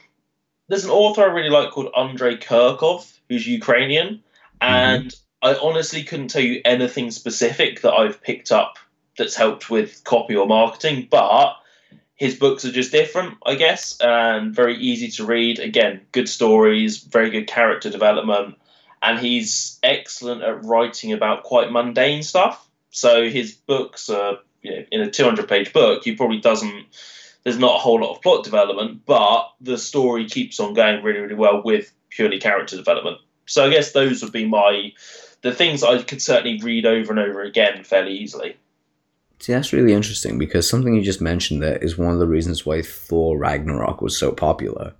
there's an author I really like called Andrei Kurkov, who's Ukrainian, and I honestly couldn't tell you anything specific that I've picked up that's helped with copy or marketing, but his books are just different, I guess, and very easy to read. Again, good stories, very good character development, and he's excellent at writing about quite mundane stuff. So his books are, you know, in a 200 page book, he probably doesn't, there's not a whole lot of plot development, but the story keeps on going really, really well with purely character development. So I guess those would be my the things I could certainly read over and over again fairly easily. See, that's really interesting because something you just mentioned there is one of the reasons why Thor Ragnarok was so popular.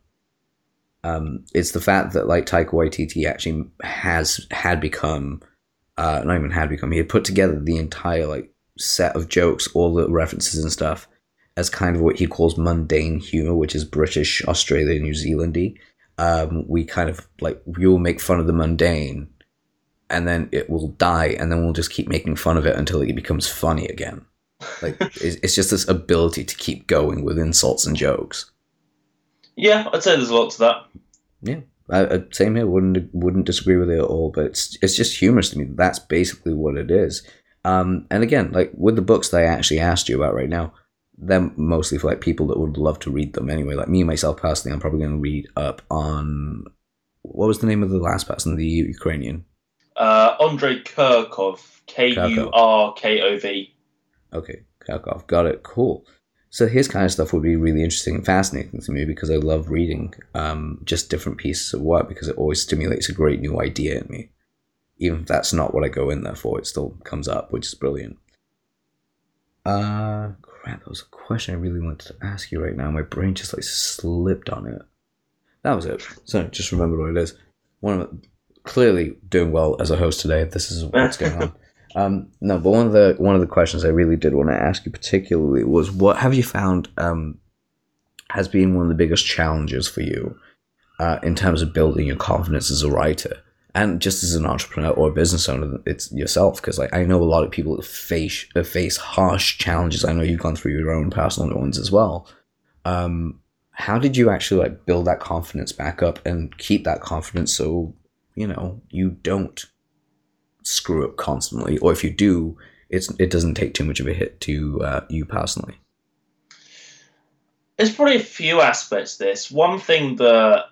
Um, it's the fact that like Taika Waititi actually has had become, uh, not even had become, he had put together the entire like set of jokes, all the references and stuff, as kind of what he calls mundane humor, which is British, Australian, New Zealandy. Um, we kind of like we will make fun of the mundane, and then it will die, and then we'll just keep making fun of it until it becomes funny again. Like it's, it's just this ability to keep going with insults and jokes. Yeah, I'd say there's a lot to that. Yeah, I, I, same here. Wouldn't wouldn't disagree with it at all. But it's it's just humorous to me. That's basically what it is. Um, and again, like with the books that I actually asked you about right now, they're mostly for like people that would love to read them anyway. Like me myself personally, I'm probably going to read up on what was the name of the last person, the Ukrainian. Uh, Andrei Kurkov, K U R K O V. Okay, Kurkov, got it. Cool. So his kind of stuff would be really interesting and fascinating to me because I love reading um, just different pieces of work because it always stimulates a great new idea in me even if that's not what I go in there for, it still comes up, which is brilliant. Uh, crap, that was a question I really wanted to ask you right now. My brain just like slipped on it. That was it. So just remember what it is. One of the, clearly doing well as a host today. This is what's going on. Um, no, but one of the one of the questions I really did want to ask you particularly was what have you found um, has been one of the biggest challenges for you uh, in terms of building your confidence as a writer? And just as an entrepreneur or business owner, it's yourself because like I know a lot of people face face harsh challenges. I know you've gone through your own personal ones as well. Um, how did you actually like build that confidence back up and keep that confidence so you know you don't screw up constantly, or if you do, it's it doesn't take too much of a hit to uh, you personally. There's probably a few aspects. To this one thing that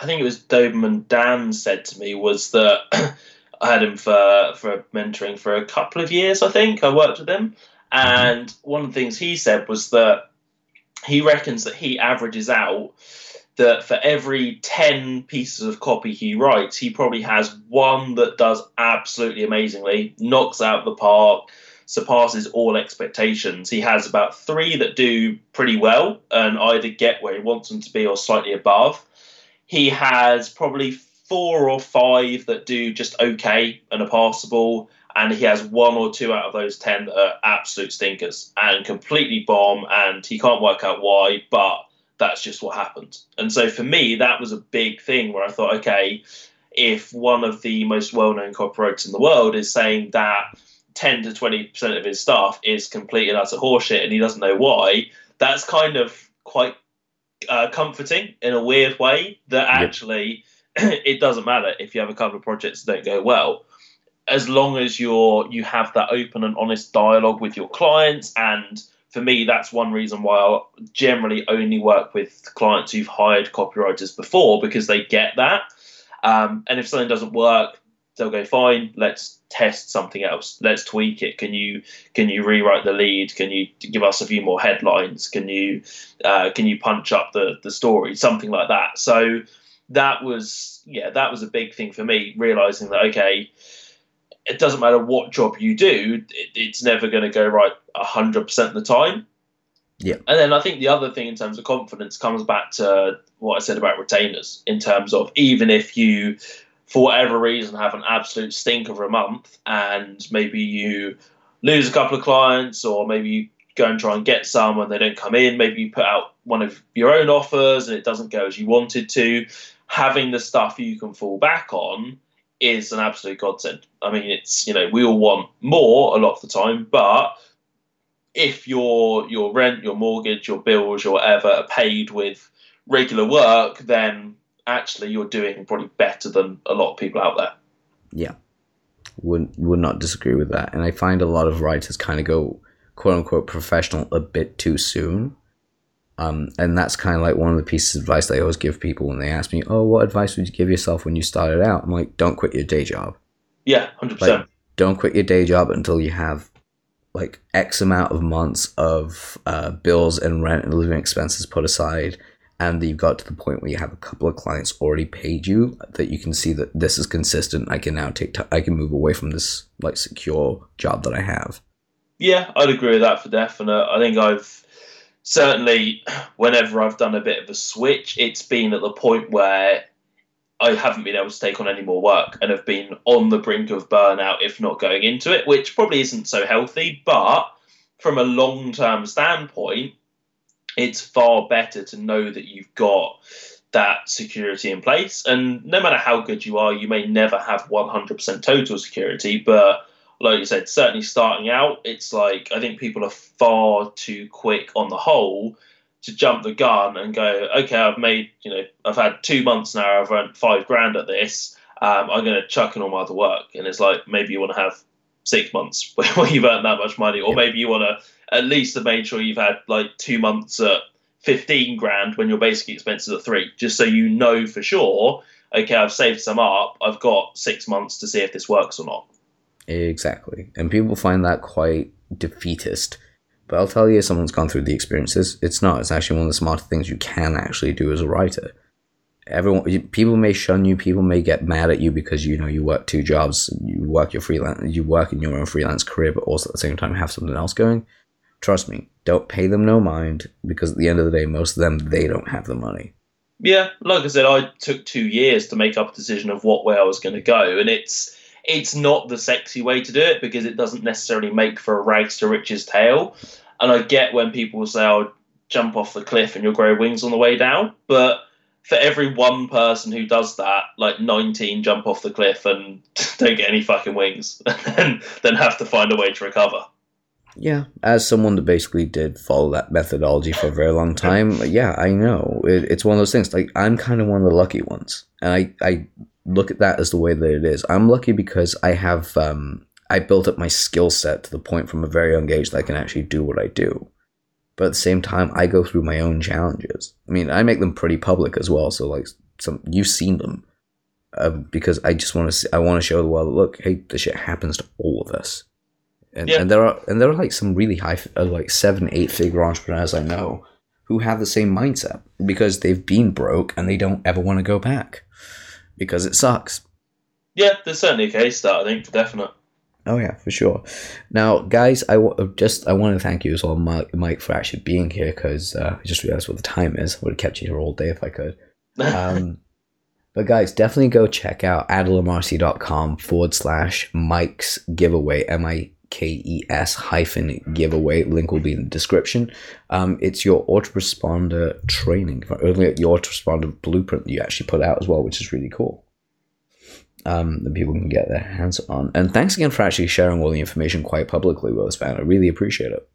I think it was Doberman Dan said to me was that I had him for for mentoring for a couple of years. I think I worked with him, and one of the things he said was that he reckons that he averages out that for every 10 pieces of copy he writes, he probably has one that does absolutely amazingly, knocks out the park, surpasses all expectations. He has about three that do pretty well and either get where he wants them to be or slightly above. He has probably four or five that do just okay and are passable, and he has one or two out of those ten that are absolute stinkers and completely bomb, and he can't work out why, but that's just what happened. And so for me, that was a big thing where I thought, okay, if one of the most well-known copywriters in the world is saying that 10 to 20% of his staff is complete and utter horseshit and he doesn't know why, that's kind of quite uh, comforting in a weird way that actually yep. it doesn't matter if you have a couple of projects that don't go well as long as you're you have that open and honest dialogue with your clients and for me that's one reason why i generally only work with clients who've hired copywriters before because they get that um, and if something doesn't work they'll go fine let's test something else. Let's tweak it. Can you can you rewrite the lead? Can you give us a few more headlines? Can you uh, can you punch up the the story? Something like that. So that was yeah that was a big thing for me realizing that okay it doesn't matter what job you do it, it's never going to go right 100% of the time. Yeah. And then i think the other thing in terms of confidence comes back to what i said about retainers in terms of even if you for whatever reason have an absolute stink of a month and maybe you lose a couple of clients or maybe you go and try and get some and they don't come in. Maybe you put out one of your own offers and it doesn't go as you wanted to. Having the stuff you can fall back on is an absolute godsend. I mean it's you know we all want more a lot of the time but if your your rent your mortgage your bills your whatever are paid with regular work then actually you're doing probably better than a lot of people out there. Yeah, would would not disagree with that. And I find a lot of writers kind of go quote unquote professional a bit too soon. Um, and that's kind of like one of the pieces of advice I always give people when they ask me, "Oh, what advice would you give yourself when you started out?" I'm like, "Don't quit your day job." Yeah, hundred like, percent. Don't quit your day job until you have like X amount of months of uh, bills and rent and living expenses put aside, and you've got to the point where you have a couple of clients already paid you that you can see that this is consistent i can now take t- i can move away from this like secure job that i have Yeah, I'd agree with that for definite. I think I've certainly, whenever I've done a bit of a switch, it's been at the point where I haven't been able to take on any more work and have been on the brink of burnout, if not going into it, which probably isn't so healthy. But from a long term standpoint, it's far better to know that you've got that security in place. And no matter how good you are, you may never have 100% total security, but like you said, certainly starting out, it's like I think people are far too quick on the whole to jump the gun and go, okay, I've made, you know, I've had two months now, I've earned five grand at this. Um, I'm going to chuck in all my other work. And it's like maybe you want to have six months where you've earned that much money, or maybe you want to at least have made sure you've had like two months at 15 grand when your basic expenses are three, just so you know for sure, okay, I've saved some up, I've got six months to see if this works or not. Exactly. And people find that quite defeatist. But I'll tell you, if someone's gone through the experiences, it's not. It's actually one of the smarter things you can actually do as a writer. Everyone, people may shun you. People may get mad at you because you know you work two jobs. You work your freelance, you work in your own freelance career, but also at the same time have something else going. Trust me, don't pay them no mind because at the end of the day, most of them they don't have the money. Yeah, like I said, I took two years to make up a decision of what way I was going to go, and it's it's not the sexy way to do it because it doesn't necessarily make for a rags to riches tale. And I get when people say, "I'll jump off the cliff and you'll grow wings on the way down," but for every one person who does that, like 19 jump off the cliff and don't get any fucking wings, and then have to find a way to recover. Yeah, as someone that basically did follow that methodology for a very long time, yeah, I know it, it's one of those things. Like I'm kind of one of the lucky ones, and I I look at that as the way that it is. I'm lucky because I have um I built up my skill set to the point from a very young age that I can actually do what I do. But at the same time, I go through my own challenges. I mean, I make them pretty public as well. So like some you've seen them. Uh, because I just want to I want to show the world look hey this shit happens to all of us and, Yeah. and there are and there are like some really high uh, like seven eight figure entrepreneurs I know who have the same mindset because they've been broke and they don't ever want to go back because it sucks. Yeah, there's certainly a case that I think for definite. Oh yeah, for sure. Now, guys, I just I want to thank you as well, Mike, Mike for actually being here because uh, I just realized what the time is. I would have kept you here all day if I could. Um, but guys, definitely go check out adilamarsi.com forward slash Mike's giveaway, M I K E S hyphen giveaway. Link will be in the description. Um, it's your autoresponder training, your autoresponder blueprint that you actually put out as well, which is really cool. Um, that people can get their hands on. And thanks again for actually sharing all the information quite publicly with us, man. I really appreciate it.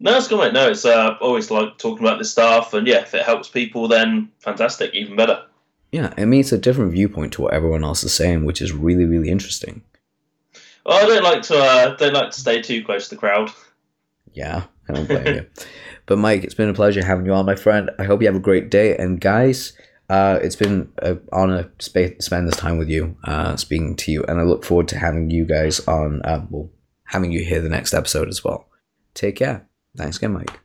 No, it's good, mate. No, it's uh, always like talking about this stuff, and yeah, if it helps people, then fantastic, even better. Yeah, it means a different viewpoint to what everyone else is saying, which is really, really interesting. Well, I don't like to uh, don't like to stay too close to the crowd. Yeah, I don't blame you. But Mike, it's been a pleasure having you on, my friend. I hope you have a great day. And guys, uh, it's been an honor to sp- spend this time with you, uh, speaking to you, and I look forward to having you guys on. Uh, well, having you hear the next episode as well. Take care. Thanks again, Mike.